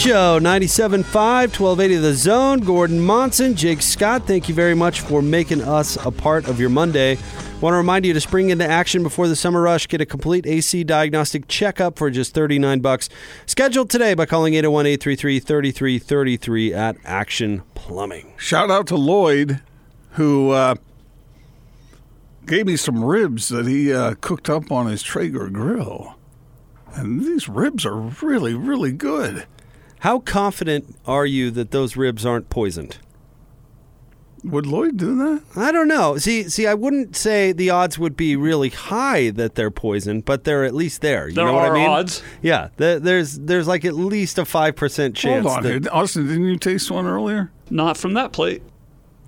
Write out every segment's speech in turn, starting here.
Show 97.5, 1280 The Zone. Gordon Monson, Jake Scott, thank you very much for making us a part of your Monday. Want to remind you to spring into action before the summer rush. Get a complete AC diagnostic checkup for just 39 bucks. Scheduled today by calling 801-833-3333 at Action Plumbing. Shout out to Lloyd, who uh, gave me some ribs that he uh, cooked up on his Traeger grill. And these ribs are really, really good. How confident are you that those ribs aren't poisoned? Would Lloyd do that? I don't know. See, see, I wouldn't say the odds would be really high that they're poisoned, but they're at least there. You There know what I are mean? odds. Yeah, there, there's there's like at least a five percent chance. Hold on, that- Austin. Didn't you taste one earlier? Not from that plate.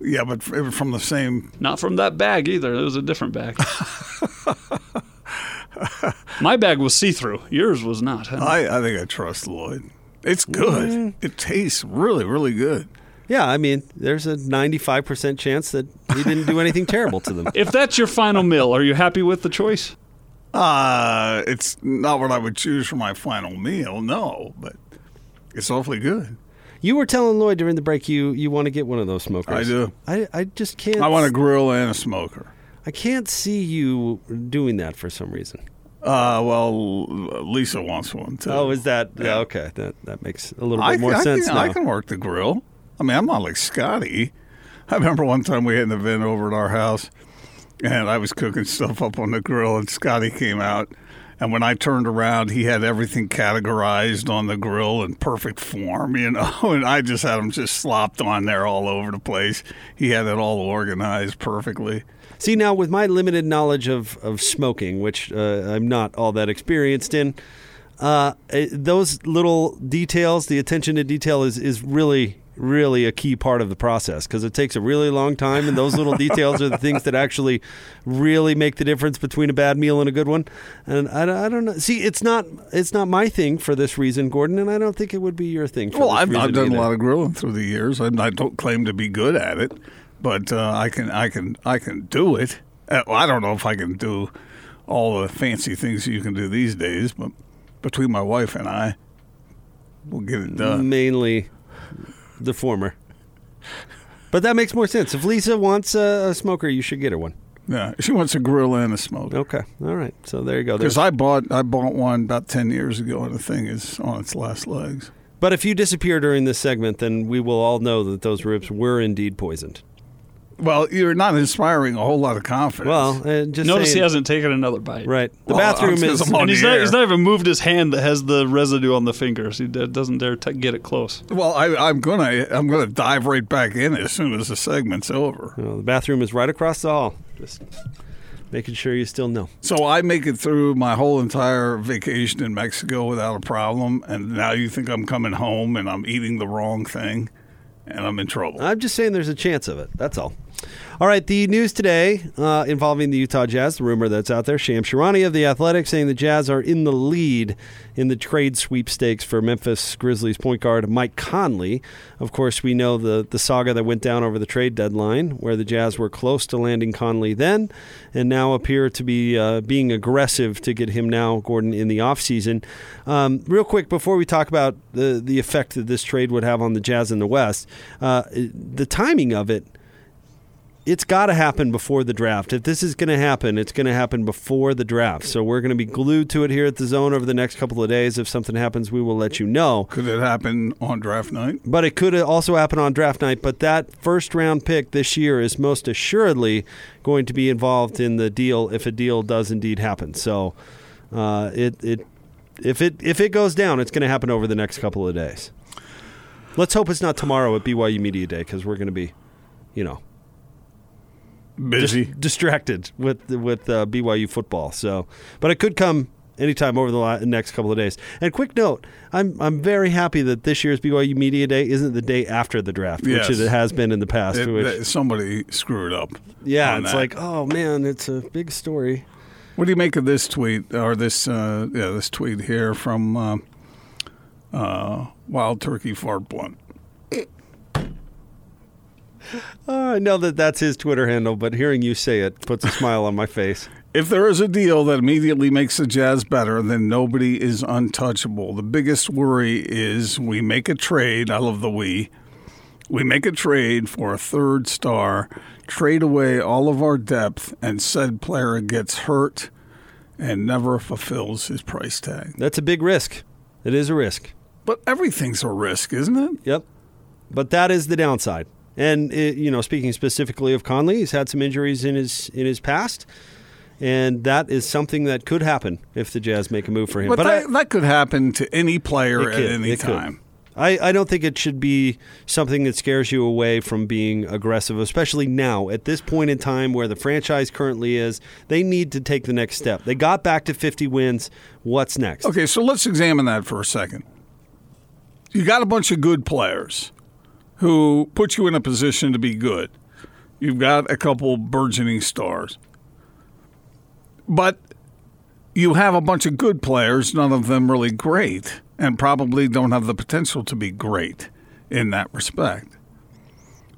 Yeah, but f- from the same. Not from that bag either. It was a different bag. My bag was see through. Yours was not. huh? I, I think I trust Lloyd. It's good. Mm. It tastes really, really good. Yeah, I mean, there's a 95% chance that he didn't do anything terrible to them. if that's your final meal, are you happy with the choice? Uh, it's not what I would choose for my final meal, no, but it's awfully good. You were telling Lloyd during the break you you want to get one of those smokers. I do. I, I just can't. I want a grill and a smoker. I can't see you doing that for some reason. Uh, well, Lisa wants one too. Oh, is that yeah, okay? That that makes a little I, more I sense can, now. I can work the grill. I mean, I'm not like Scotty. I remember one time we had an event over at our house, and I was cooking stuff up on the grill, and Scotty came out. And when I turned around, he had everything categorized on the grill in perfect form, you know. And I just had him just slopped on there all over the place. He had it all organized perfectly. See now, with my limited knowledge of, of smoking, which uh, I'm not all that experienced in, uh, eh, those little details, the attention to detail is, is really, really a key part of the process because it takes a really long time, and those little details are the things that actually really make the difference between a bad meal and a good one. And I, don't- I don't know. See, it's not it's not my thing for this reason, Gordon, and I don't think it would be your thing. For Well, I've, I've done either. a lot of grilling through the years. I, I don't claim to be good at it, but uh, I can, I can, I can do it. Uh, I don't know if I can do all the fancy things you can do these days, but between my wife and I, we'll get it done. mainly the former. But that makes more sense. If Lisa wants a, a smoker, you should get her one. Yeah, she wants a grill and a smoker. Okay, all right. So there you go. Because I bought, I bought one about ten years ago, and the thing is on its last legs. but if you disappear during this segment, then we will all know that those ribs were indeed poisoned. Well, you're not inspiring a whole lot of confidence. Well, uh, just Notice he hasn't taken another bite. right. The Well, bathroom is. And he's not, he's not even moved his hand that has the residue on the fingers. He doesn't dare t- get it close. well, I, I'm gonna, I'm gonna dive right back in as soon as the segment's over. you know, the bathroom is right across the hall. Just making sure you still know. So I make it through my whole entire vacation in Mexico without a problem, and now you think I'm coming home and I'm eating the wrong thing, and I'm in trouble. I'm just saying there's a chance of it. That's all. All right, the news today uh, involving the Utah Jazz, the rumor that's out there, Shams Charania of the Athletic saying the Jazz are in the lead in the trade sweepstakes for Memphis Grizzlies point guard Mike Conley. Of course, we know the, the saga that went down over the trade deadline, where the Jazz were close to landing Conley then and now appear to be uh, being aggressive to get him now, Gordon, in the offseason. Um, real quick, before we talk about the, the effect that this trade would have on the Jazz in the West, uh, the timing of it it's got to happen before the draft. If this is going to happen, it's going to happen before the draft. So we're going to be glued to it here at the zone over the next couple of days. If something happens, we will let you know. Could it happen on draft night? But it could also happen on draft night. But that first round pick this year is most assuredly going to be involved in the deal if a deal does indeed happen. So uh, it it if it if it goes down, it's going to happen over the next couple of days. Let's hope it's not tomorrow at BYU Media Day because we're going to be, you know, Busy. dis- distracted with with uh, BYU football. So, but it could come anytime over the la- next couple of days. And quick note, I'm I'm very happy that this year's BYU Media Day isn't the day after the draft, Yes. which it has been in the past. It- which, that- somebody screwed up. yeah, it's that. like, oh man, it's a big story. What do you make of this tweet or this uh, yeah this tweet here from uh, uh, Wild Turkey Fart Blunt? Uh, I know that that's his Twitter handle, but hearing you say it puts a smile on my face. If there is a deal that immediately makes the Jazz better, then nobody is untouchable. The biggest worry is we make a trade. I love the we. We make a trade for a third star, trade away all of our depth, and said player gets hurt and never fulfills his price tag. That's a big risk. It is a risk. But everything's a risk, isn't it? Yep. But that is the downside. And it, you know, speaking specifically of Conley, he's had some injuries in his in his past, and that is something that could happen if the Jazz make a move for him. But, But that, I, that could happen to any player at could, any it could. time. I, I don't think it should be something that scares you away from being aggressive, especially now at this point in time where the franchise currently is. They need to take the next step. They got back to 50 wins. What's next? Okay, so let's examine that for a second. You got a bunch of good players who put you in a position to be good. You've got a couple burgeoning stars. But you have a bunch of good players, none of them really great, and probably don't have the potential to be great in that respect.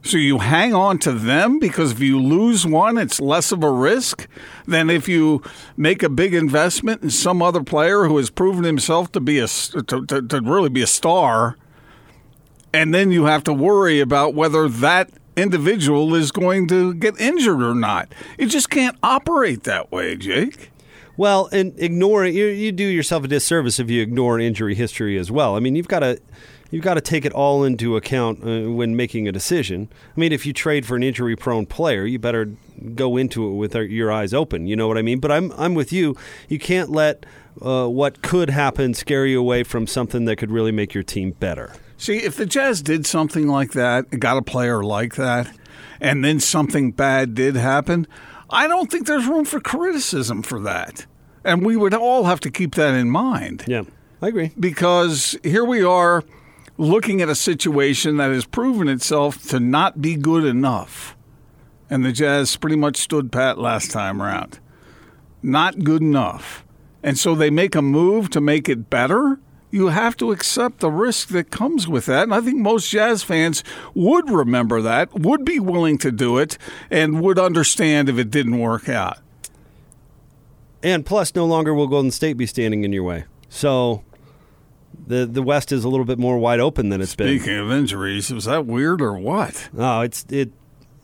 So you hang on to them because if you lose one, it's less of a risk than if you make a big investment in some other player who has proven himself to be a to, to, to really be a star, and then you have to worry about whether that individual is going to get injured or not. You just can't operate that way, Jake. Well, and ignoring you, you do yourself a disservice if you ignore injury history as well. I mean, you've got to you've got to take it all into account uh, when making a decision. I mean, if you trade for an injury-prone player, you better go into it with your eyes open. You know what I mean? But I'm I'm with you. You can't let uh, what could happen scare you away from something that could really make your team better. See, if the Jazz did something like that, got a player like that, and then something bad did happen, I don't think there's room for criticism for that. And we would all have to keep that in mind Yeah, I agree. because here we are looking at a situation that has proven itself to not be good enough. And the Jazz pretty much stood pat last time around. Not good enough. And so they make a move to make it better. You have to accept the risk that comes with that. And I think most Jazz fans would remember that, would be willing to do it, and would understand if it didn't work out. And plus, no longer will Golden State be standing in your way. So the the West is a little bit more wide open than it's been. Speaking of injuries, was that weird or what? Oh, it's it.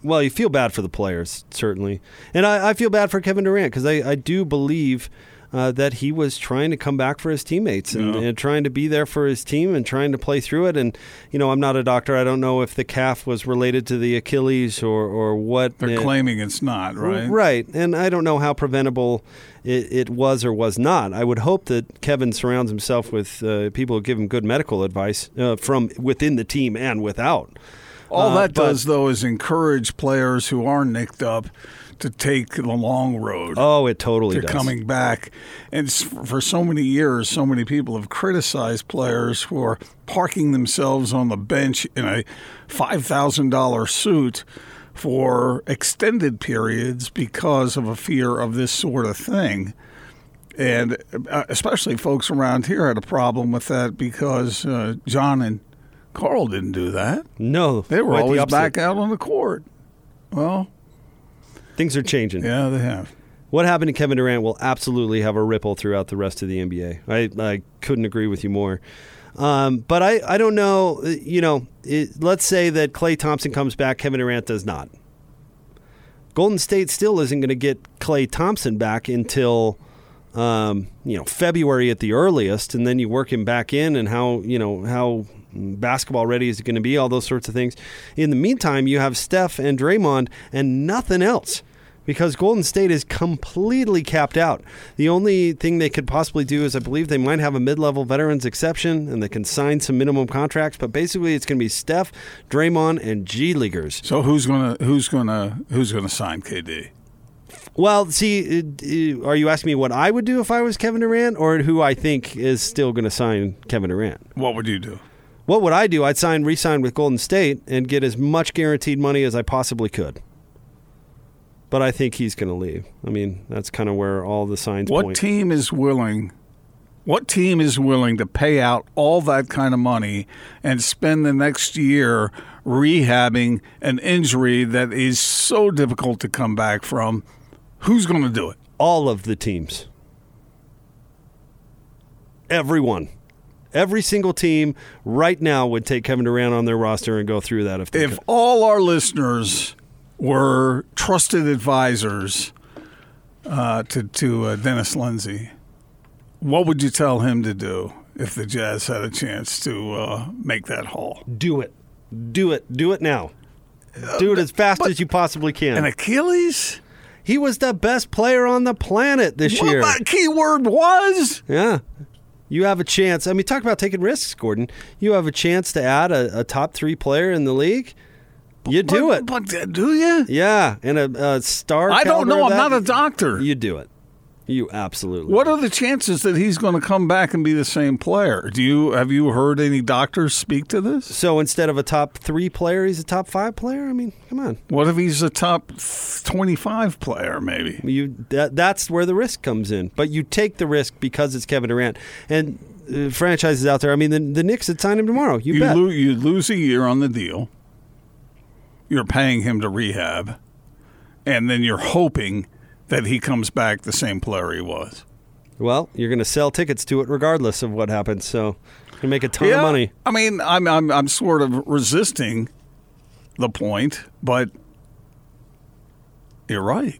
Well, you feel bad for the players certainly, and I, I feel bad for Kevin Durant because I, I do believe uh, that he was trying to come back for his teammates and, Yeah. and trying to be there for his team and trying to play through it. And you know, I'm not a doctor. I don't know if the calf was related to the Achilles or or what. They're uh, claiming it's not, right? Right, and I don't know how preventable it, it was or was not. I would hope that Kevin surrounds himself with uh, people who give him good medical advice uh, from within the team and without. All Uh, that but- does, though, is encourage players who are nicked up to take the long road Oh, it totally to does. coming back. And for so many years, so many people have criticized players for parking themselves on the bench in a $5,000 suit for extended periods because of a fear of this sort of thing. And uh, especially folks around here had a problem with that because uh, John and Carl didn't do that. No, They were quite the always back out on the court. Well, Things are changing. yeah, they have. What happened to Kevin Durant will absolutely have a ripple throughout the rest of the NBA. I, I couldn't agree with you more. Um, but I, I don't know, you know, it, let's say that Klay Thompson comes back, Kevin Durant does not. Golden State still isn't going to get Klay Thompson back until, um, you know, February at the earliest, and then you work him back in and how, you know, how basketball ready is it going to be, all those sorts of things. In the meantime, you have Steph and Draymond and nothing else because Golden State is completely capped out. The only thing they could possibly do is, I believe, they might have a mid-level veterans exception and they can sign some minimum contracts. But basically, it's going to be Steph, Draymond, and G leaguers. So who's gonna who's gonna who's gonna sign KD? Well, see, uh, uh, are you asking me what I would do if I was Kevin Durant, or who I think is still going to sign Kevin Durant? What would you do? What would I do? I'd sign, re-sign with Golden State and get as much guaranteed money as I possibly could. But I think he's going to leave. I mean, that's kind of where all the signs What point. team is willing? What team is willing to pay out all that kind of money and spend the next year rehabbing an injury that is so difficult to come back from? Who's going to do it? all of the teams. Everyone. Every single team right now would take Kevin Durant on their roster and go through that if they If could. all our listeners were trusted advisors uh, to to uh, Dennis Lindsay, what would you tell him to do if the Jazz had a chance to uh, make that haul? Do it. Do it. Do it now. Do it as fast as you possibly can. And Achilles? he was the best player on the planet this Well, year. that key word was. Yeah. You have a chance. I mean, talk about taking risks, Gordon. You have a chance to add a, a top three player in the league. You do but, it. But do you? yeah. And a, a star. I don't know. I'm that, not a doctor. You do it. You absolutely. What do. are the chances that he's going to come back and be the same player? Do you have you heard any doctors speak to this? So instead of a top three player, he's a top five player. I mean, come on. What if he's a top 25 player maybe? You that, that's where the risk comes in. But you take the risk because it's Kevin Durant and uh, franchises out there. I mean, the, the Knicks would sign him tomorrow. You, You bet. lo- you lose a year on the deal. You're paying him to rehab and then you're hoping that he comes back the same player he was. well, you're going to sell tickets to it regardless of what happens. So you make a ton of money. I mean, I'm I'm I'm sort of resisting the point, but you're right.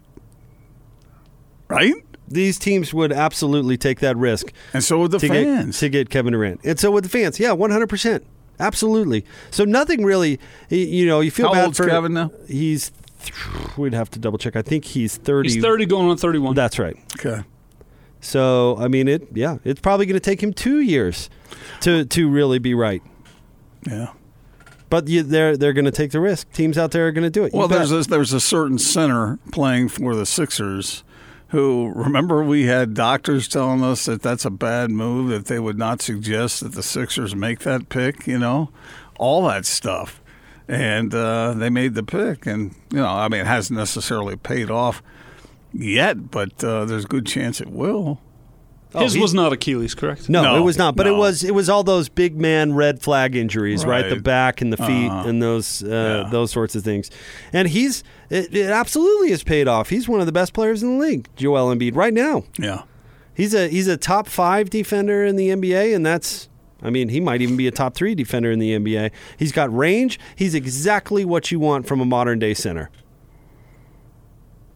Right? These teams would absolutely take that risk And so would the to fans. get to get Kevin Durant, and so would the fans. Yeah, 100. Percent Absolutely. So nothing really. You know, you feel How bad old's for Kevin now? He's. We'd have to double check. I think he's 30. He's 30 going on 31. That's right. okay. So I mean, it. Yeah, it's probably going to take him two years to to really be right. Yeah. But you, they're they're going to take the risk. Teams out there are going to do it. You Well, bet. there's a, there's a certain center playing for the Sixers who remember we had doctors telling us that that's a bad move that they would not suggest that the Sixers make that pick, you know, all that stuff. And uh, they made the pick, and you know, I mean, it hasn't necessarily paid off yet, but uh, there's a good chance it will. His Oh, he- was not Achilles, correct? No, No, it was not. But it was it was all those big man red flag injuries, right? The back and the feet Uh-huh. and those uh, Yeah. those sorts of things. And he's it, it absolutely has paid off. He's one of the best players in the league, Joel Embiid, right now. Yeah. He's a he's a top five defender in the NBA, and that's I mean he might even be a top three defender in the NBA. He's got range. He's exactly what you want from a modern day center.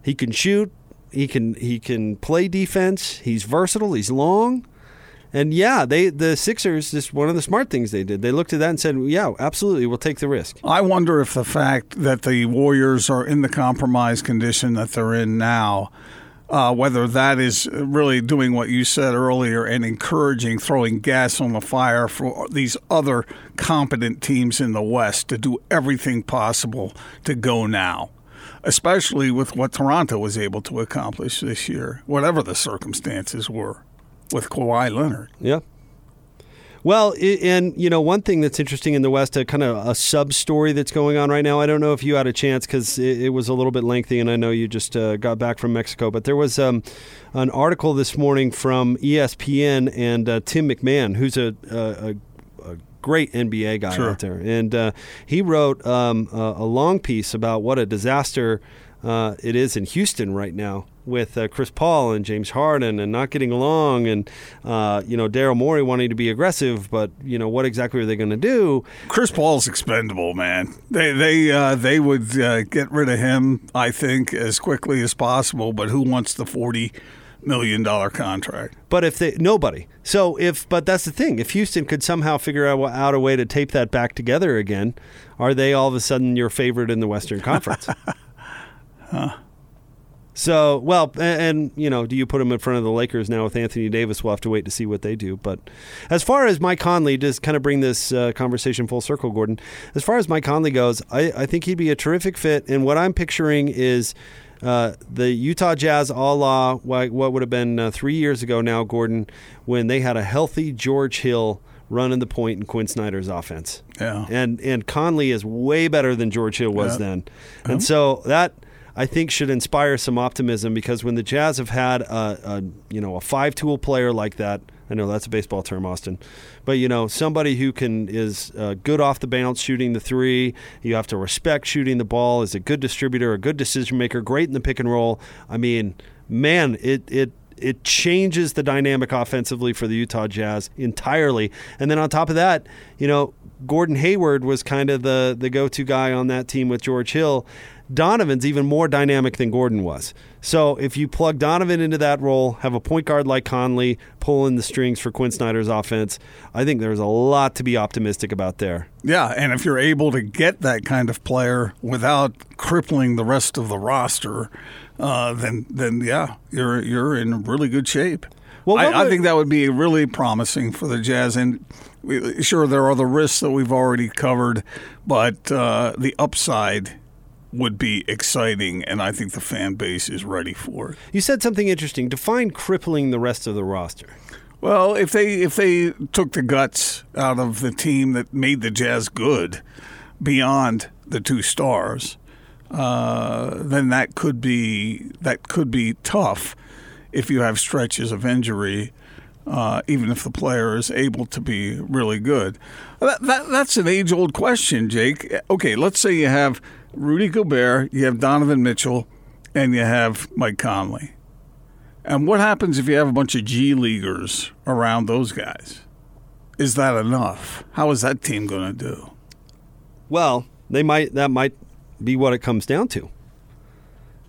He can shoot. He can he can play defense. He's versatile. He's long. And yeah, they the Sixers just one of the smart things they did. They looked at that and said, "Yeah, absolutely, we'll take the risk." I wonder if the fact that the Warriors are in the compromised condition that they're in now, uh, whether that is really doing what you said earlier and encouraging, throwing gas on the fire for these other competent teams in the West to do everything possible to go now. Especially with what Toronto was able to accomplish this year, whatever the circumstances were with Kawhi Leonard. Yeah. Well, and you know, one thing that's interesting in the West, a kind of a sub story that's going on right now. I don't know if you had a chance because it, was a little bit lengthy, and I know you just uh, got back from Mexico. But there was um, an article this morning from ESPN and uh, Tim McMahon, who's a, a a great NBA guy Sure. out there, and uh, he wrote um, a, a long piece about what a disaster uh, it is in Houston right now with uh, Chris Paul and James Harden and not getting along, and uh, you know Daryl Morey wanting to be aggressive, but you know what exactly are they going to do? Chris Paul's expendable, man. They they uh, they would uh, get rid of him, I think, as quickly as possible. But who wants the forty million dollar contract? But if they nobody, so if but that's the thing. If Houston could somehow figure out, out a way to tape that back together again, are they all of a sudden your favorite in the Western Conference? So well, a- and, you know, do you put them in front of the Lakers now with Anthony Davis? We'll have to wait to see what they do. But as far as Mike Conley, just kind of bring this uh, conversation full circle, Gordon. As far as Mike Conley goes, I, I think he'd be a terrific fit. And what I'm picturing is uh, the Utah Jazz, a la what what would have been uh, three years ago now, Gordon, when they had a healthy George Hill running the point in Quinn Snyder's offense. Yeah. And and Conley is way better than George Hill was Yeah. then. And so that I think should inspire some optimism because when the Jazz have had a, a you know a five tool player like that, I know that's a baseball term, Austin, but you know somebody who can is uh, good off the bounce shooting the three. You have to respect shooting the ball. Is a good distributor, a good decision maker, great in the pick and roll. I mean, man, it it it changes the dynamic offensively for the Utah Jazz entirely. And then on top of that, you know, Gordon Hayward was kind of the the go-to guy on that team with George Hill. Donovan's even more dynamic than Gordon was. So if you plug Donovan into that role, have a point guard like Conley pulling the strings for Quinn Snyder's offense, I think there's a lot to be optimistic about there. Yeah, and if you're able to get that kind of player without crippling the rest of the roster, uh, then then yeah, you're you're in really good shape. Well, I, I think that would be really promising for the Jazz. And we, sure, there are the risks that we've already covered, but uh, the upside would be exciting, and I think the fan base is ready for it. You said something interesting. Define crippling the rest of the roster. Well, if they if they took the guts out of the team that made the Jazz good beyond the two stars, uh, then that could be that could be tough if you have stretches of injury. Uh, even if the player is able to be really good, that, that, that's an age-old question, Jake. Okay, let's say you have Rudy Gobert, you have Donovan Mitchell, and you have Mike Conley. And what happens if you have a bunch of G leaguers around those guys? Is that enough? How is that team going to do? Well, they might that might be what it comes down to.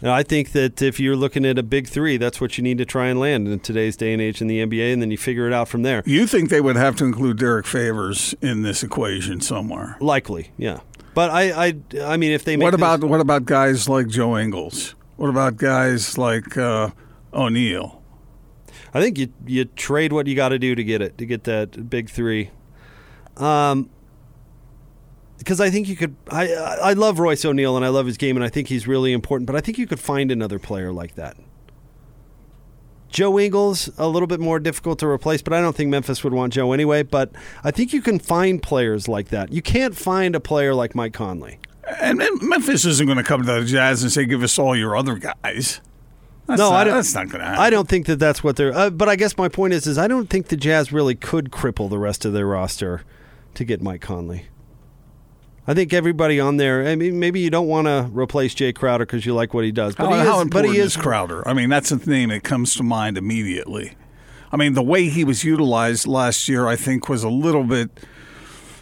I think that if you're looking at a big three, that's what you need to try and land in today's day and age in the NBA, and then you figure it out from there. You think they would have to include Derrick Favors in this equation somewhere? Likely, yeah. But I, I, I mean, if they make What this- about what about guys like Joe Ingles? What about guys like uh, O'Neale? I think you you trade what you got to do to get it to get that big three. Um, because I think you could. I I love Royce O'Neale and I love his game and I think he's really important. But I think you could find another player like that. Joe Ingles a little bit more difficult to replace, but I don't think Memphis would want Joe anyway. But I think you can find players like that. You can't find a player like Mike Conley. And Mem- Memphis isn't going to come to the Jazz and say, "Give us all your other guys." That's no, not, I don't. That's not going to happen. I don't think that that's what they're. Uh, but I guess my point is, is I don't think the Jazz really could cripple the rest of their roster to get Mike Conley. I think everybody on there. I mean, maybe you don't want to replace Jae Crowder because you like what he does, but oh, how, he is. how but important he is is Crowder? I mean, that's the name that comes to mind immediately. I mean, the way he was utilized last year, I think, was a little bit.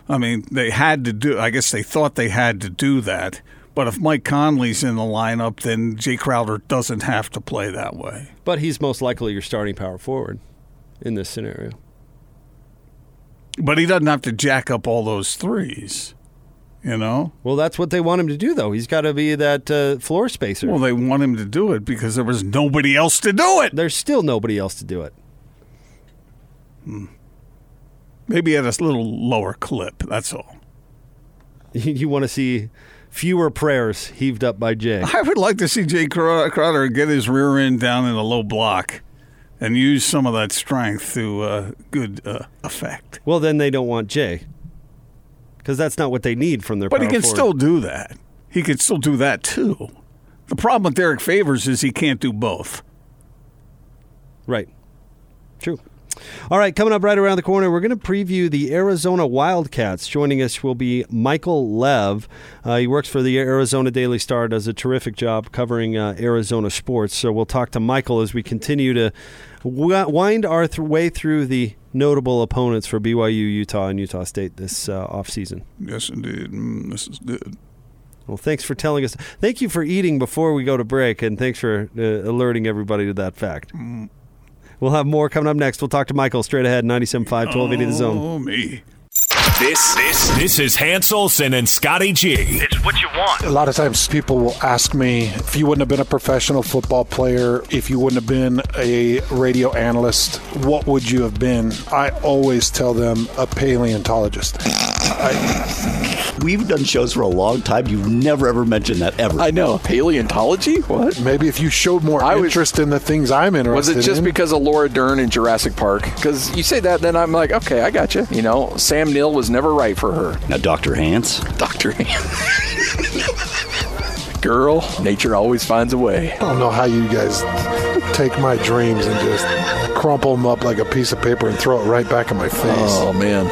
I mean, they had to do. I guess they thought they had to do that. But if Mike Conley's in the lineup, then Jae Crowder doesn't have to play that way. But he's most likely your starting power forward in this scenario. But he doesn't have to jack up all those threes. You know? Well, that's what they want him to do, though. He's got to be that uh, floor spacer. Well, they want him to do it because there was nobody else to do it. There's still nobody else to do it. Maybe at a little lower clip. That's all. You want to see fewer prayers heaved up by Jae. I would like to see Jae Crowder get his rear end down in a low block and use some of that strength to uh, good uh, effect. Well, then they don't want Jae because that's not what they need from their. But he can forward. still do that. He can still do that too. The problem with Derrick Favors is he can't do both. Right. True. All right, coming up right around the corner, we're going to preview the Arizona Wildcats. Joining us will be Michael Lev. Uh, he works for the Arizona Daily Star, does a terrific job covering uh, Arizona sports. So we'll talk to Michael as we continue to wind our th- way through the notable opponents for BYU, Utah, and Utah State this uh, offseason. Yes, indeed. Mm, this is good. Well, thanks for telling us. Thank you for eating before we go to break, and thanks for uh, alerting everybody to that fact. We'll have more coming up next. We'll talk to Michael straight ahead, 97.5, 1280 The Zone. Oh, me. This, this, this is Hans Olsen and Scotty G. It's what you want. A lot of times people will ask me if you wouldn't have been a professional football player, if you wouldn't have been a radio analyst, what would you have been? I always tell them a paleontologist. We've done shows for a long time. You've never ever mentioned that ever. I know. Paleontology? What? Maybe if you showed more I was- interest in the things I'm interested in. Was it just in. because of Laura Dern in Jurassic Park? Because you say that, then I'm like, okay, I got you. You know, Sam Neill was never right for her. now, Dr. Hans, Dr. Hans. Girl, nature always finds a way. I don't know how you guys take my dreams and just crumple them up like a piece of paper and throw it right back in my face. Oh, man.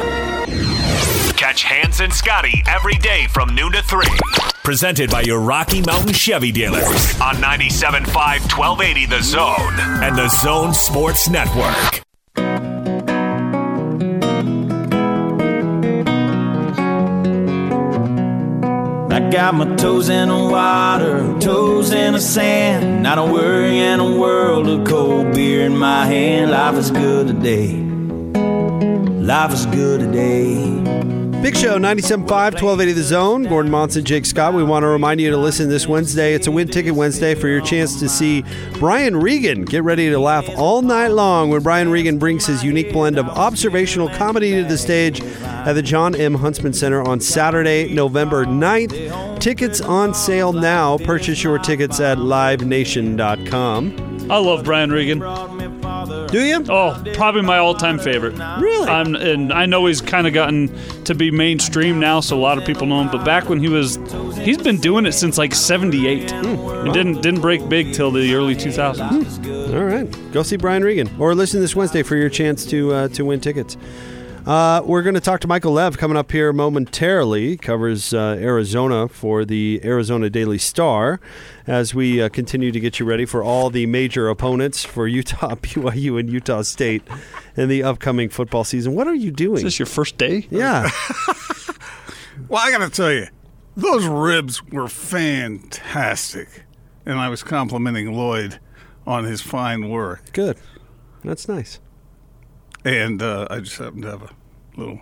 Catch Hans and Scotty every day from noon to 3. Presented by your Rocky Mountain Chevy dealers on 97.5 1280 The Zone and The Zone Sports Network. I got my toes in the water, toes in the sand. Not a worry in a world of cold beer in my hand. Life is good today. Life is good today. Big Show 97.5, 1280 The Zone. Gordon Monson, Jake Scott. We want to remind you to listen this Wednesday. It's a win ticket Wednesday for your chance to see Brian Regan. Get ready to laugh all night long when Brian Regan brings his unique blend of observational comedy to the stage at the Jon M. Huntsman Center on Saturday, November 9th. Tickets on sale now. Purchase your tickets at livenation.com. I love Brian Regan. Do you? Oh, probably my all-time favorite. Really? I'm, and I know he's kind of gotten to be mainstream now, so a lot of people know him. But back when he was, he's been doing it since like '78. Hmm. He didn't didn't break big till the early 2000s. All right, go see Brian Regan, or listen this Wednesday for your chance to uh, to win tickets. Uh, we're going to talk to Michael Lev coming up here momentarily. Covers uh, Arizona for the Arizona Daily Star as we uh, continue to get you ready for all the major opponents for Utah, BYU, and Utah State in the upcoming football season. What are you doing? Is this your first day? yeah, Well, I got to tell you, those ribs were fantastic. And I was complimenting Lloyd on his fine work. good. That's nice. And uh, I just happened to have a little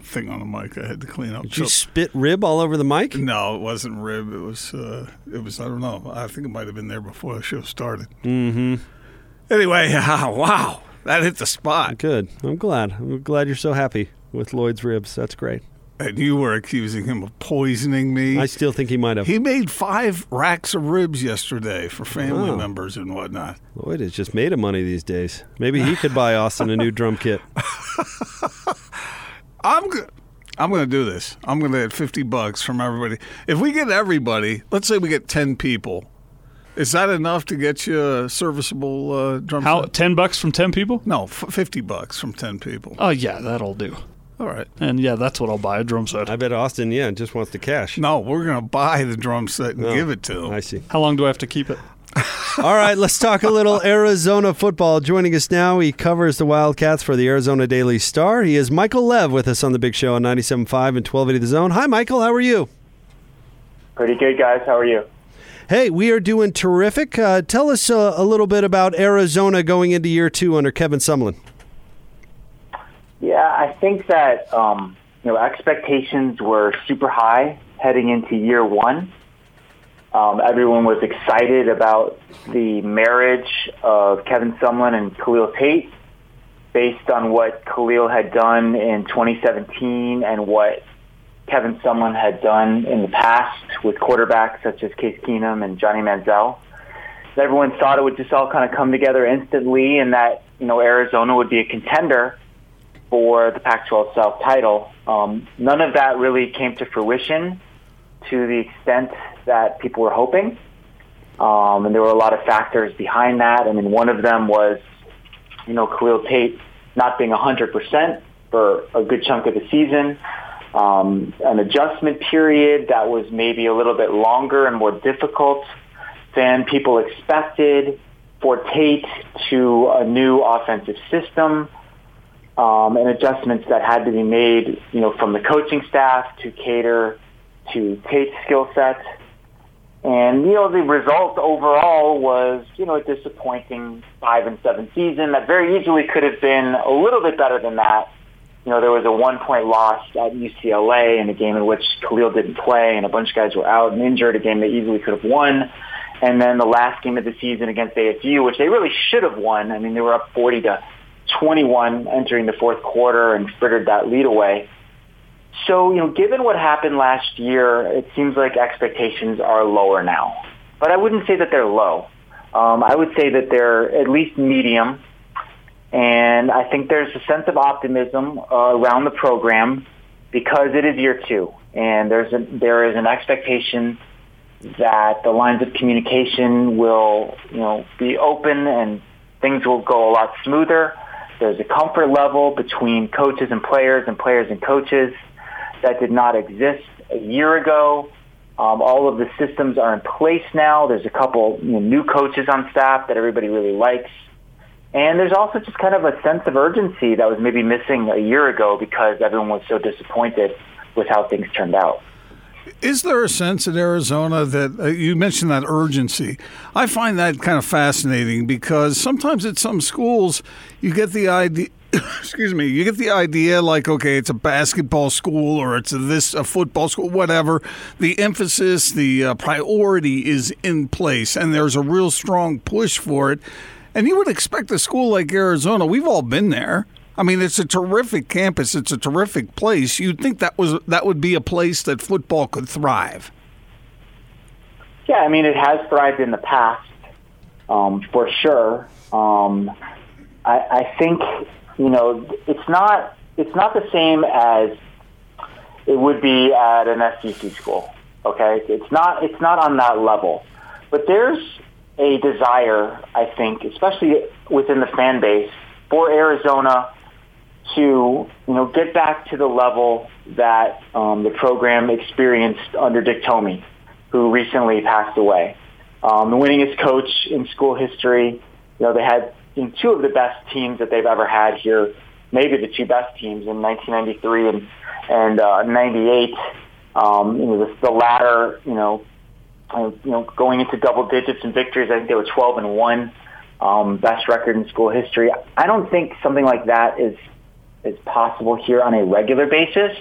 thing on the mic I had to clean up. Did you spit rib all over the mic? no, it wasn't rib. It was, uh, it was, I don't know. I think it might have been there before the show started. Mm-hmm. Anyway, wow, that hit the spot. Good. I'm glad. I'm glad you're so happy with Lloyd's ribs. That's great. And you were accusing him of poisoning me. I still think he might have. he made five racks of ribs yesterday for family Oh. members and whatnot. Lloyd is just made of money these days. Maybe he could buy Austin a new drum kit. I'm good. I'm going to do this. I'm going to get 50 bucks from everybody. If we get everybody, let's say we get 10 people, is that enough to get you a serviceable uh, drum How set? ten bucks from ten people? No, f- 50 bucks from 10 people. Oh yeah, that'll do. All right. And yeah, that's what I'll buy a drum set. I bet Austin, yeah, just wants the cash. No, we're going to buy the drum set and Oh, give it to him. I see. How long do I have to keep it? All right, let's talk a little Arizona football. Joining us now, he covers the Wildcats for the Arizona Daily Star. He is Michael Lev with us on the Big Show on 97.5 and 1280 The Zone. Hi, Michael. How are you? Pretty good, guys. How are you? Hey, we are doing terrific. Uh, tell us uh, a little bit about Arizona going into year two under Kevin Sumlin. Yeah, I think that um, you know expectations were super high heading into year one. Um, everyone was excited about the marriage of Kevin Sumlin and Khalil Tate, based on what Khalil had done in 2017 and what Kevin Sumlin had done in the past with quarterbacks such as Case Keenum and Johnny Manziel. Everyone thought it would just all kind of come together instantly, and that you know Arizona would be a contender for the Pac-12 South title. Um, none of that really came to fruition to the extent that people were hoping. Um, and there were a lot of factors behind that. I mean, one of them was, you know, Khalil Tate not being 100% for a good chunk of the season. Um, an adjustment period that was maybe a little bit longer and more difficult than people expected for Tate to a new offensive system um, and adjustments that had to be made, you know, from the coaching staff to cater to Tate's skill set. And, you know, the result overall was, you know, a disappointing five and seven season that very easily could have been a little bit better than that you know, there was a one-point loss at UCLA in a game in which Khalil didn't play, and a bunch of guys were out and injured. A game they easily could have won. And then the last game of the season against ASU, which they really should have won. I mean, they were up 40 to 21 entering the fourth quarter and frittered that lead away. So, you know, given what happened last year, it seems like expectations are lower now. But I wouldn't say that they're low. Um, I would say that they're at least medium. And I think there's a sense of optimism uh, around the program because it is year two. And there's a, there is an expectation that the lines of communication will, you know, be open and things will go a lot smoother. There's a comfort level between coaches and players and players and coaches that did not exist a year ago. Um, all of the systems are in place now. There's a couple you know, new coaches on staff that everybody really likes. And there's also just kind of a sense of urgency that was maybe missing a year ago because everyone was so disappointed with how things turned out. Is there a sense in Arizona that uh, you mentioned that urgency? I find that kind of fascinating because sometimes at some schools you get the idea excuse me, you get the idea like, okay, it's a basketball school or it's a this a football school, whatever. The emphasis, the uh, priority is in place, and there's a real strong push for it. And you would expect a school like Arizona. We've all been there. I mean, it's a terrific campus. It's a terrific place. You'd think that was that would be a place that football could thrive. Yeah, I mean, it has thrived in the past, um, for sure. Um, I, I think you know, it's not it's not the same as it would be at an SEC school. Okay, it's not it's not on that level, but there's a desire, I think, especially within the fan base, for Arizona to you know get back to the level that um, the program experienced under Dick Tomey, who recently passed away. Um, the winningest coach in school history. You know, they had in two of the best teams that they've ever had here, maybe the two best teams in 1993 and and uh, 98. Um, you know, the, the latter, you know, uh, you know, going into double digits in victories. I think they were 12 and one, um, best record in school history. I don't think something like that is is possible here on a regular basis,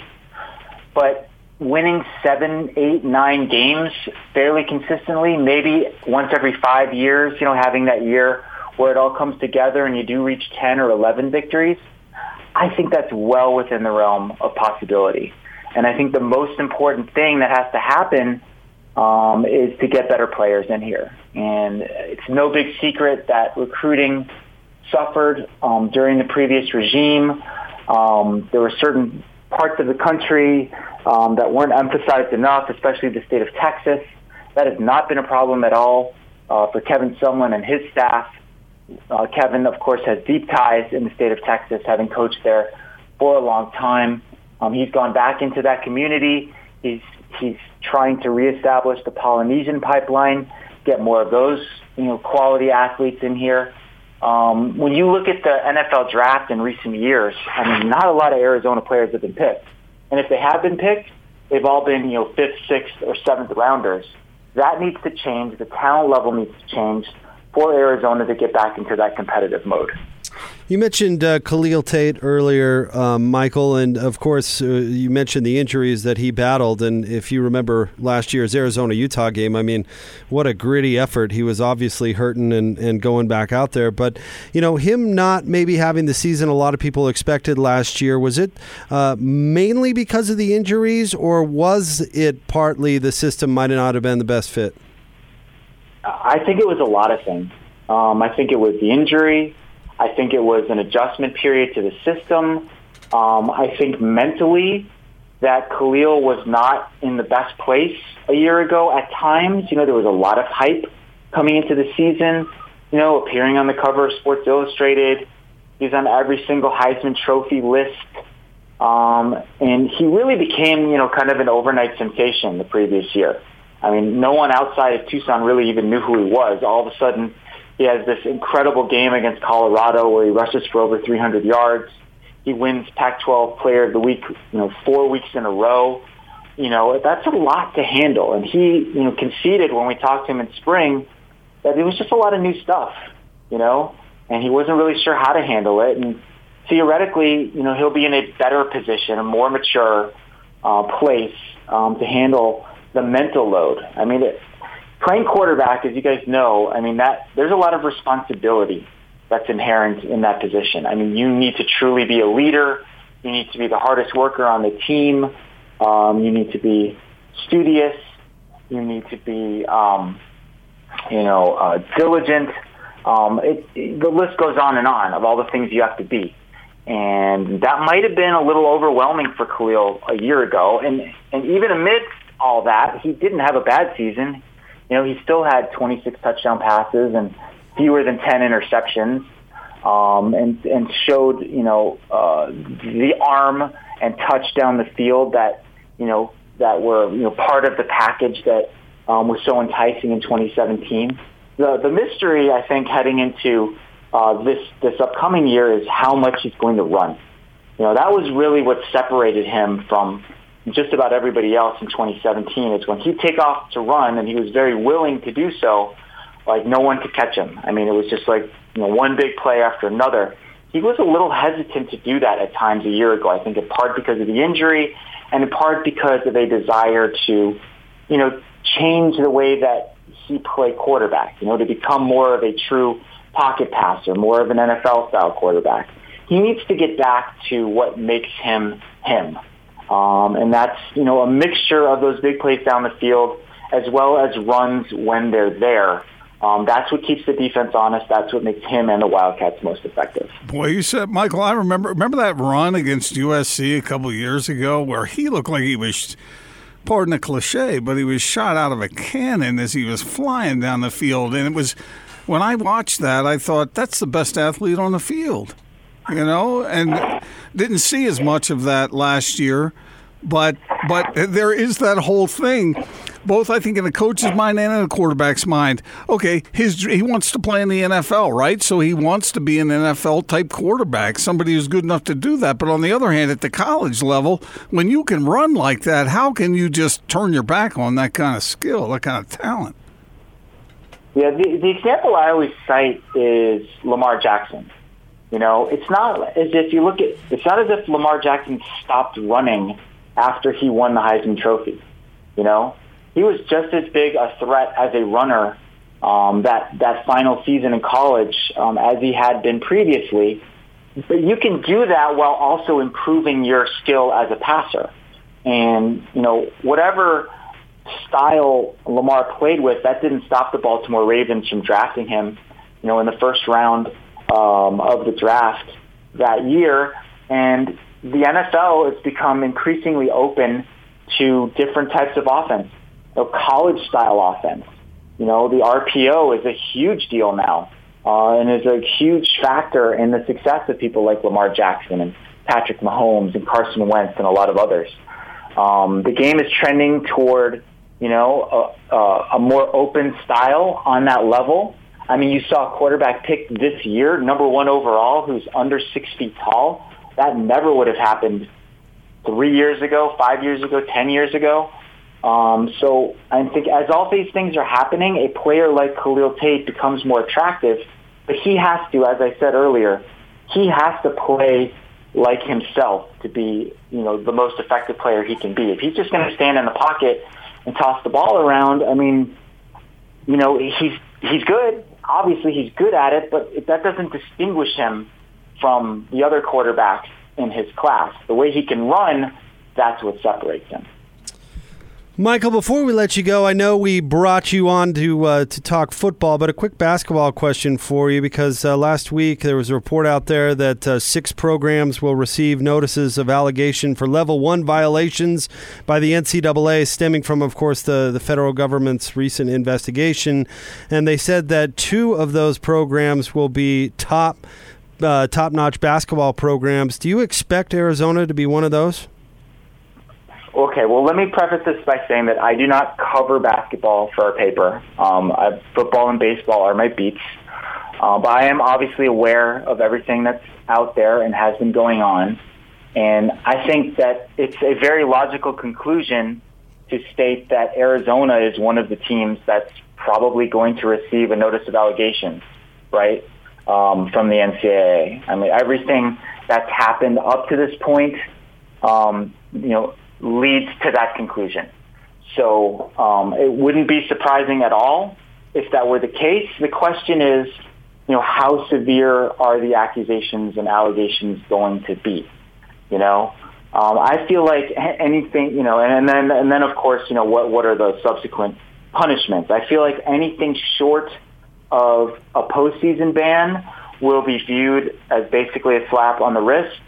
but winning seven, eight, nine games fairly consistently, maybe once every five years, you know, having that year where it all comes together and you do reach 10 or 11 victories, I think that's well within the realm of possibility. And I think the most important thing that has to happen um, is to get better players in here. And it's no big secret that recruiting suffered um, during the previous regime. Um, there were certain parts of the country um, that weren't emphasized enough, especially the state of Texas. That has not been a problem at all uh, for Kevin Sumlin and his staff. Uh, Kevin, of course, has deep ties in the state of Texas, having coached there for a long time. Um, he's gone back into that community. He's he's trying to reestablish the Polynesian pipeline, get more of those you know quality athletes in here. Um, when you look at the NFL draft in recent years, I mean, not a lot of Arizona players have been picked, and if they have been picked, they've all been you know fifth, sixth, or seventh rounders. That needs to change. The talent level needs to change for Arizona to get back into that competitive mode. You mentioned uh, Khalil Tate earlier, um, Michael, and of course, uh, you mentioned the injuries that he battled. And if you remember last year's Arizona Utah game, I mean, what a gritty effort. He was obviously hurting and, and going back out there. But, you know, him not maybe having the season a lot of people expected last year, was it uh, mainly because of the injuries, or was it partly the system might not have been the best fit? I think it was a lot of things. Um, I think it was the injury. I think it was an adjustment period to the system. Um, I think mentally that Khalil was not in the best place a year ago at times. You know, there was a lot of hype coming into the season, you know, appearing on the cover of Sports Illustrated. He's on every single Heisman Trophy list. Um, and he really became, you know, kind of an overnight sensation the previous year. I mean, no one outside of Tucson really even knew who he was. All of a sudden, he has this incredible game against Colorado where he rushes for over 300 yards. He wins Pac-12 Player of the Week, you know, four weeks in a row. You know, that's a lot to handle. And he, you know, conceded when we talked to him in spring that it was just a lot of new stuff, you know, and he wasn't really sure how to handle it. And theoretically, you know, he'll be in a better position, a more mature uh, place um, to handle the mental load. I mean, it, playing quarterback, as you guys know, I mean that there's a lot of responsibility that's inherent in that position. I mean, you need to truly be a leader. You need to be the hardest worker on the team. Um, you need to be studious. You need to be, um, you know, uh, diligent. Um, it, it, the list goes on and on of all the things you have to be. And that might have been a little overwhelming for Khalil a year ago. And, and even amidst all that, he didn't have a bad season. You know, he still had 26 touchdown passes and fewer than 10 interceptions. Um, and, and showed, you know, uh, the arm and touch down the field that, you know, that were, you know, part of the package that um, was so enticing in 2017. The, the mystery, I think, heading into uh, this this upcoming year is how much he's going to run. You know, that was really what separated him from just about everybody else in 2017. Is when he'd take off to run, and he was very willing to do so. Like no one could catch him. I mean, it was just like you know one big play after another. He was a little hesitant to do that at times a year ago. I think in part because of the injury, and in part because of a desire to, you know, change the way that he played quarterback. You know, to become more of a true pocket passer, more of an NFL style quarterback. He needs to get back to what makes him him. Um, and that's, you know, a mixture of those big plays down the field as well as runs when they're there. Um, that's what keeps the defense honest. That's what makes him and the Wildcats most effective. Boy, you said, Michael, I remember remember that run against USC a couple years ago where he looked like he was, pardon the cliche, but he was shot out of a cannon as he was flying down the field. And it was when I watched that, I thought that's the best athlete on the field, you know, and didn't see as much of that last year. But but there is that whole thing, both I think in the coach's mind and in the quarterback's mind. Okay, his he wants to play in the NFL, right? So he wants to be an NFL type quarterback, somebody who's good enough to do that. But on the other hand, at the college level, when you can run like that, how can you just turn your back on that kind of skill, that kind of talent? Yeah, the, the example I always cite is Lamar Jackson. You know, it's not as if you look at, it's not as if Lamar Jackson stopped running after he won the Heisman Trophy. You know, he was just as big a threat as a runner um, that that final season in college um, as he had been previously. But you can do that while also improving your skill as a passer. And you know, whatever style Lamar played with, that didn't stop the Baltimore Ravens from drafting him, you know, in the first round um, of the draft that year. And the NFL has become increasingly open to different types of offense, you know, college style offense. You know, the RPO is a huge deal now, uh, and is a huge factor in the success of people like Lamar Jackson and Patrick Mahomes and Carson Wentz and a lot of others. Um, the game is trending toward you know, a, a, a more open style on that level. I mean, you saw a quarterback picked this year, number one overall, who's under six feet tall. That never would have happened three years ago, five years ago, ten years ago. Um, so I think as all these things are happening, a player like Khalil Tate becomes more attractive. But he has to, as I said earlier, he has to play like himself to be, you know, the most effective player he can be. If he's just going to stand in the pocket and toss the ball around. I mean, you know, he's he's good. Obviously, he's good at it, but that doesn't distinguish him from the other quarterbacks in his class. The way he can run, that's what separates him. Michael, before we let you go, I know we brought you on to uh, to talk football, but a quick basketball question for you because uh, last week there was a report out there that uh, six programs will receive notices of allegation for level one violations by the NCAA, stemming from, of course, the the federal government's recent investigation, and they said that two of those programs will be top uh, top notch basketball programs. Do you expect Arizona to be one of those? Okay, well, let me preface this by saying that I do not cover basketball for our paper. Um, I, football and baseball are my beats. Uh, but I am obviously aware of everything that's out there and has been going on. And I think that it's a very logical conclusion to state that Arizona is one of the teams that's probably going to receive a notice of allegations, right? um, from the NCAA. I mean, everything that's happened up to this point, um, you know, leads to that conclusion. So um, it wouldn't be surprising at all if that were the case. The question is, you know, how severe are the accusations and allegations going to be? You know, um, I feel like anything, you know, and, and then and then of course, you know, what what are the subsequent punishments? I feel like anything short of a postseason ban will be viewed as basically a slap on the wrist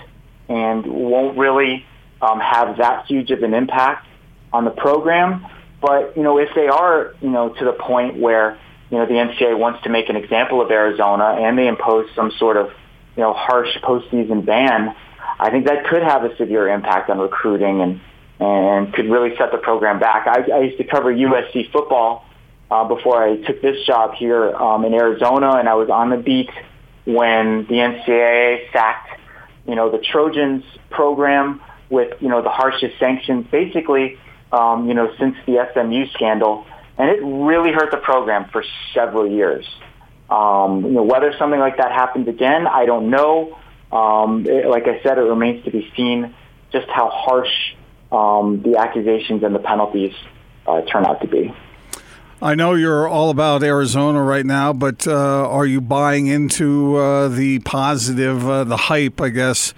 and won't really um, have that huge of an impact on the program. But you know, if they are, you know, to the point where you know the NCAA wants to make an example of Arizona and they impose some sort of you know harsh postseason ban, I think that could have a severe impact on recruiting and and could really set the program back. I, I used to cover USC football uh, before I took this job here um, in Arizona, and I was on the beat when the NCAA sacked, you know, the Trojans program with, you know, the harshest sanctions, basically, um, you know, since the SMU scandal, and it really hurt the program for several years. Um, you know, whether something like that happens again, I don't know. Um, it, like I said, it remains to be seen just how harsh um, the accusations and the penalties uh, turn out to be. I know you're all about Arizona right now, but uh, are you buying into uh, the positive, uh, the hype, I guess,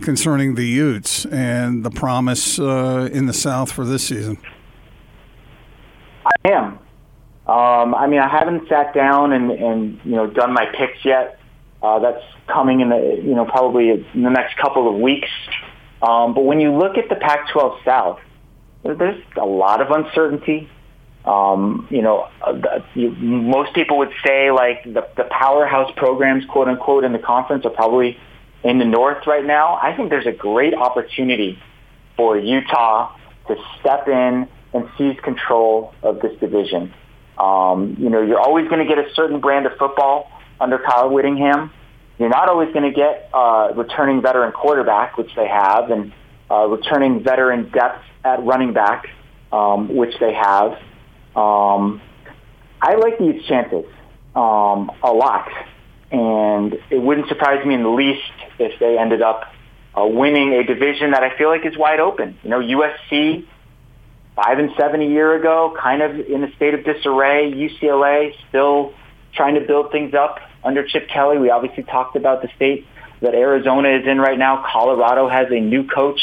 concerning the Utes and the promise uh, in the South for this season? I am. Um, I mean, I haven't sat down and, and you know done my picks yet. Uh, that's coming in the you know probably in the next couple of weeks. Um, but when you look at the Pac-12 South, there's a lot of uncertainty. Um, you know, uh, you, most people would say like the, the powerhouse programs, quote unquote, in the conference are probably in the North right now. I think there's a great opportunity for Utah to step in and seize control of this division. Um, you know, you're always going to get a certain brand of football under Kyle Whittingham. You're not always going to get uh, returning veteran quarterback, which they have, and uh, returning veteran depth at running back, um, which they have. Um, I like these chances um, a lot, and it wouldn't surprise me in the least if they ended up uh, winning a division that I feel like is wide open. You know, USC five and seven a year ago, kind of in a state of disarray. UCLA still trying to build things up under Chip Kelly. We obviously talked about the state that Arizona is in right now. Colorado has a new coach.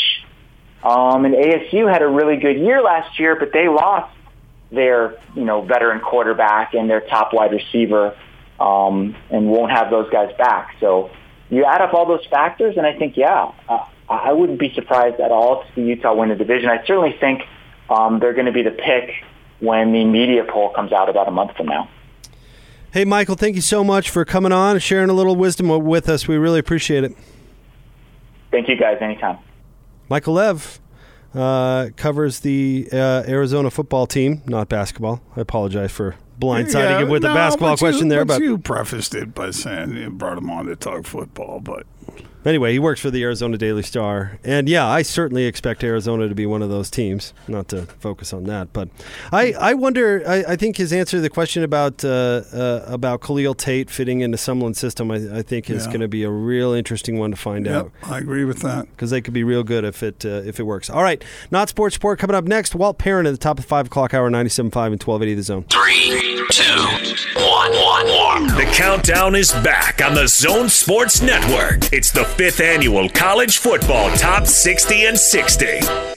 Um, and ASU had a really good year last year, but they lost their you know veteran quarterback and their top wide receiver, um, and won't have those guys back. So you add up all those factors, and I think yeah, uh, I wouldn't be surprised at all to see Utah win the division. I certainly think um, they're going to be the pick when the media poll comes out about a month from now. Hey, Michael, thank you so much for coming on and sharing a little wisdom with us. We really appreciate it. Thank you, guys. Anytime. Michael Lev uh, covers the uh, Arizona football team, not basketball. I apologize for blindsiding him with no, a basketball but question you, there, but, but you prefaced it by saying you brought him on to talk football, but Anyway, he works for the Arizona Daily Star, and yeah, I certainly expect Arizona to be one of those teams. Not to focus on that, but I, I wonder. I, I think his answer to the question about uh, uh, about Khalil Tate fitting into Sumlin's system, I, I think is Yeah. going to be a real interesting one to find Yep, out I agree with that. because they could be real good if it uh, if it works. All right, not sports sport coming up next. Walt Perrin at the top of the five o'clock hour, 97.5 and twelve eighty the zone. Three, two, one, one, one. The countdown is back on the Zone Sports Network. It's the fifth annual College Football Top 60 and 60.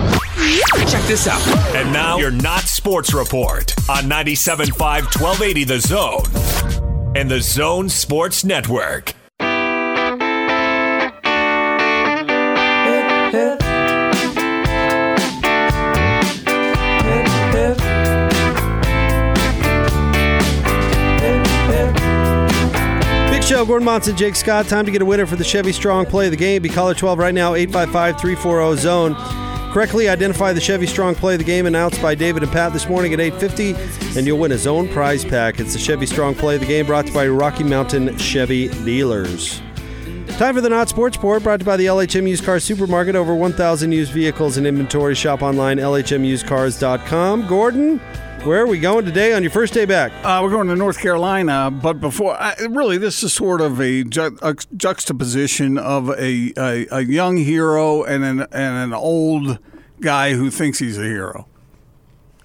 Check this out. And now, your Not Sports Report on 97.5 1280 The Zone and the Zone Sports Network. Big show show. Gordon Monson, Jake Scott. Time to get a winner for the Chevy Strong Play of the Game. Be caller 12 right now, 855-340-ZONE. Correctly identify the Chevy Strong Play of the Game announced by David and Pat this morning at 8.50, and you'll win a Zone prize pack. It's the Chevy Strong Play of the Game brought to you by Rocky Mountain Chevy Dealers. Time for the Not Sports Report, brought to you by the LHM Used Car Supermarket. Over 1,000 used vehicles in inventory. Shop online, lhmusedcars.com. Gordon, where are we going today on your first day back? Uh, we're going to North Carolina, but before, I, really, this is sort of a, ju- a juxtaposition of a, a, a young hero and an, and an old guy who thinks he's a hero.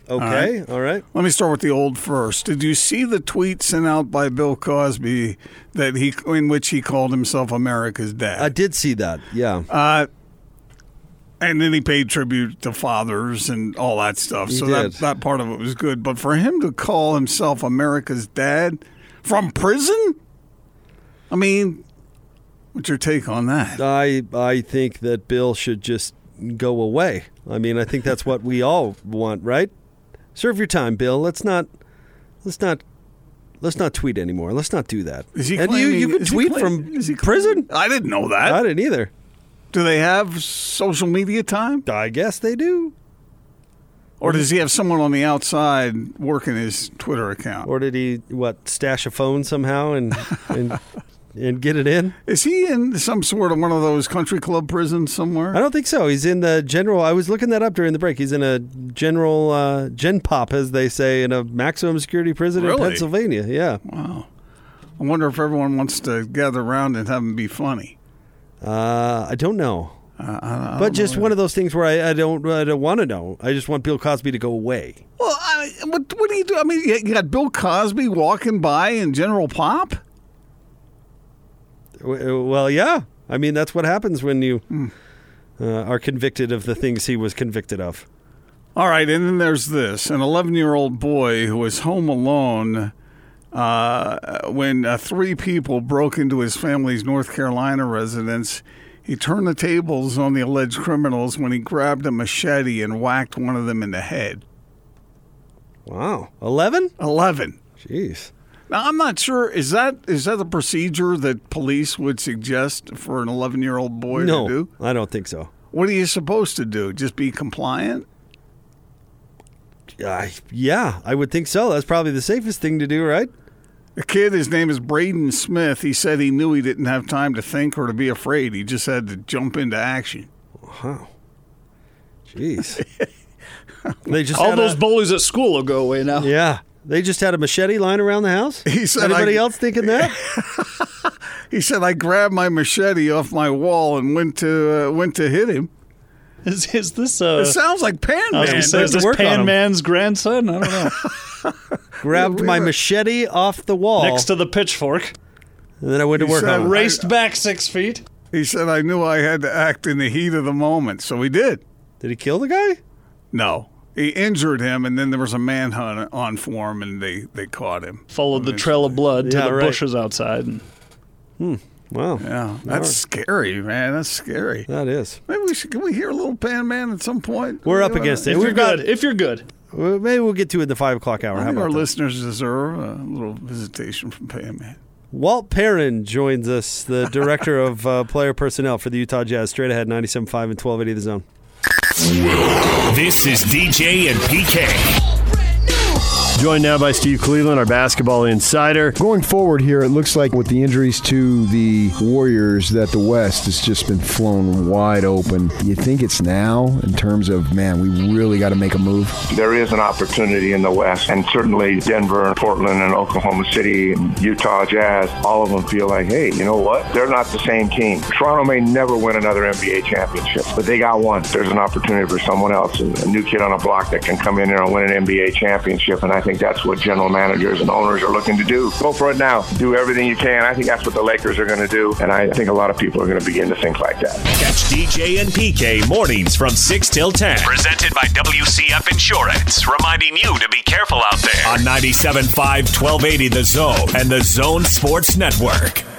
Okay, all right. Let me start with the old first. Did you see the tweet sent out by Bill Cosby that he in which he called himself America's dad? I did see that. Yeah. Uh, and then he paid tribute to fathers and all that stuff. He so did. that that part of it was good. But for him to call himself America's dad from prison, I mean, what's your take on that? I I think that Bill should just go away. I mean, I think that's what we all want, right? Serve your time, Bill. Let's not let's not let's not tweet anymore. Let's not do that. Is he and you you can tweet claim- from prison? I didn't know that. I didn't either. Do they have social media time? I guess they do. Or does he have someone on the outside working his Twitter account? Or did he what stash a phone somehow and and and get it in? Is he in some sort of one of those country club prisons somewhere? I don't think so. He's in the general. I was looking that up during the break. He's in a general uh, gen pop, as they say, in a maximum security prison in Pennsylvania. Yeah. Wow. I wonder if everyone wants to gather around and have him be funny. Uh, I don't know. Uh, I, I but don't just one of those things where I, I don't I don't want to know. I just want Bill Cosby to go away. Well, I, what, what do you do? I mean, you got Bill Cosby walking by in General Pop. Well, yeah. I mean, that's what happens when you Hmm. uh, are convicted of the things he was convicted of. All right, and then there's this: an 11 year old boy who was home alone uh, when uh, three people broke into his family's North Carolina residence. He turned the tables on the alleged criminals when he grabbed a machete and whacked one of them in the head. Wow, eleven? Eleven. Jeez. Now I'm not sure. Is that is that the procedure that police would suggest for an 11 year old boy no, to do? I don't think so. What are you supposed to do? Just be compliant? I, yeah, I would think so. That's probably the safest thing to do, right? The kid, his name is Braden Smith. He said he knew he didn't have time to think or to be afraid. He just had to jump into action. Wow. Jeez. they just All those a- bullies at school will go away now. Yeah. They just had a machete lying around the house? He said, Anybody I- else thinking that? He said, "I grabbed my machete off my wall and went to uh, went to hit him." Is, is this uh? It sounds like Pan I was Man. gonna say, is to this work on Pan 'em. Man's grandson? I don't know. Grabbed my machete off the wall. Next to the pitchfork, and then I went to He work said, on it. raced back six feet. He said, "I knew I had to act in the heat of the moment," so he did. Did he kill the guy? No, he injured him, and then there was a manhunt on for him, and they they caught him. Followed the trail of blood to Yeah, the right. bushes outside. And Wow. Yeah, that's scary, man. That's scary. That is. Maybe we should. Can we hear a little Pan Man at some point? We're up against it. if We've you're got- good, if you're good, Well, maybe we'll get to it in the five o'clock hour. I How think our that? listeners deserve a little visitation from Pan Man. Walt Perrin joins us, the director of uh, player personnel for the Utah Jazz. Straight ahead, 97.5 and 1280 The Zone. This is DJ and PK. Joined now by Steve Cleveland, our basketball insider. Going forward here, it looks like with the injuries to the Warriors, that the West has just been flown wide open. You think it's now in terms of, man, we really got to make a move? There is an opportunity in the West, and certainly Denver Portland and Oklahoma City and Utah Jazz, all of them feel like, hey, you know what? They're not the same team. Toronto may never win another NBA championship, but they got one. There's an opportunity for someone else, a a new kid on a block that can come in there and win an NBA championship, and I think that's what general managers and owners are looking to do. Go for it now. Do everything you can. I think that's what the Lakers are going to do, and I think a lot of people are going to begin to think like that. Catch DJ and PK mornings from 6 till 10. Presented by WCF Insurance. Reminding you to be careful out there. On 97.5, 1280 The Zone and The Zone Sports Network.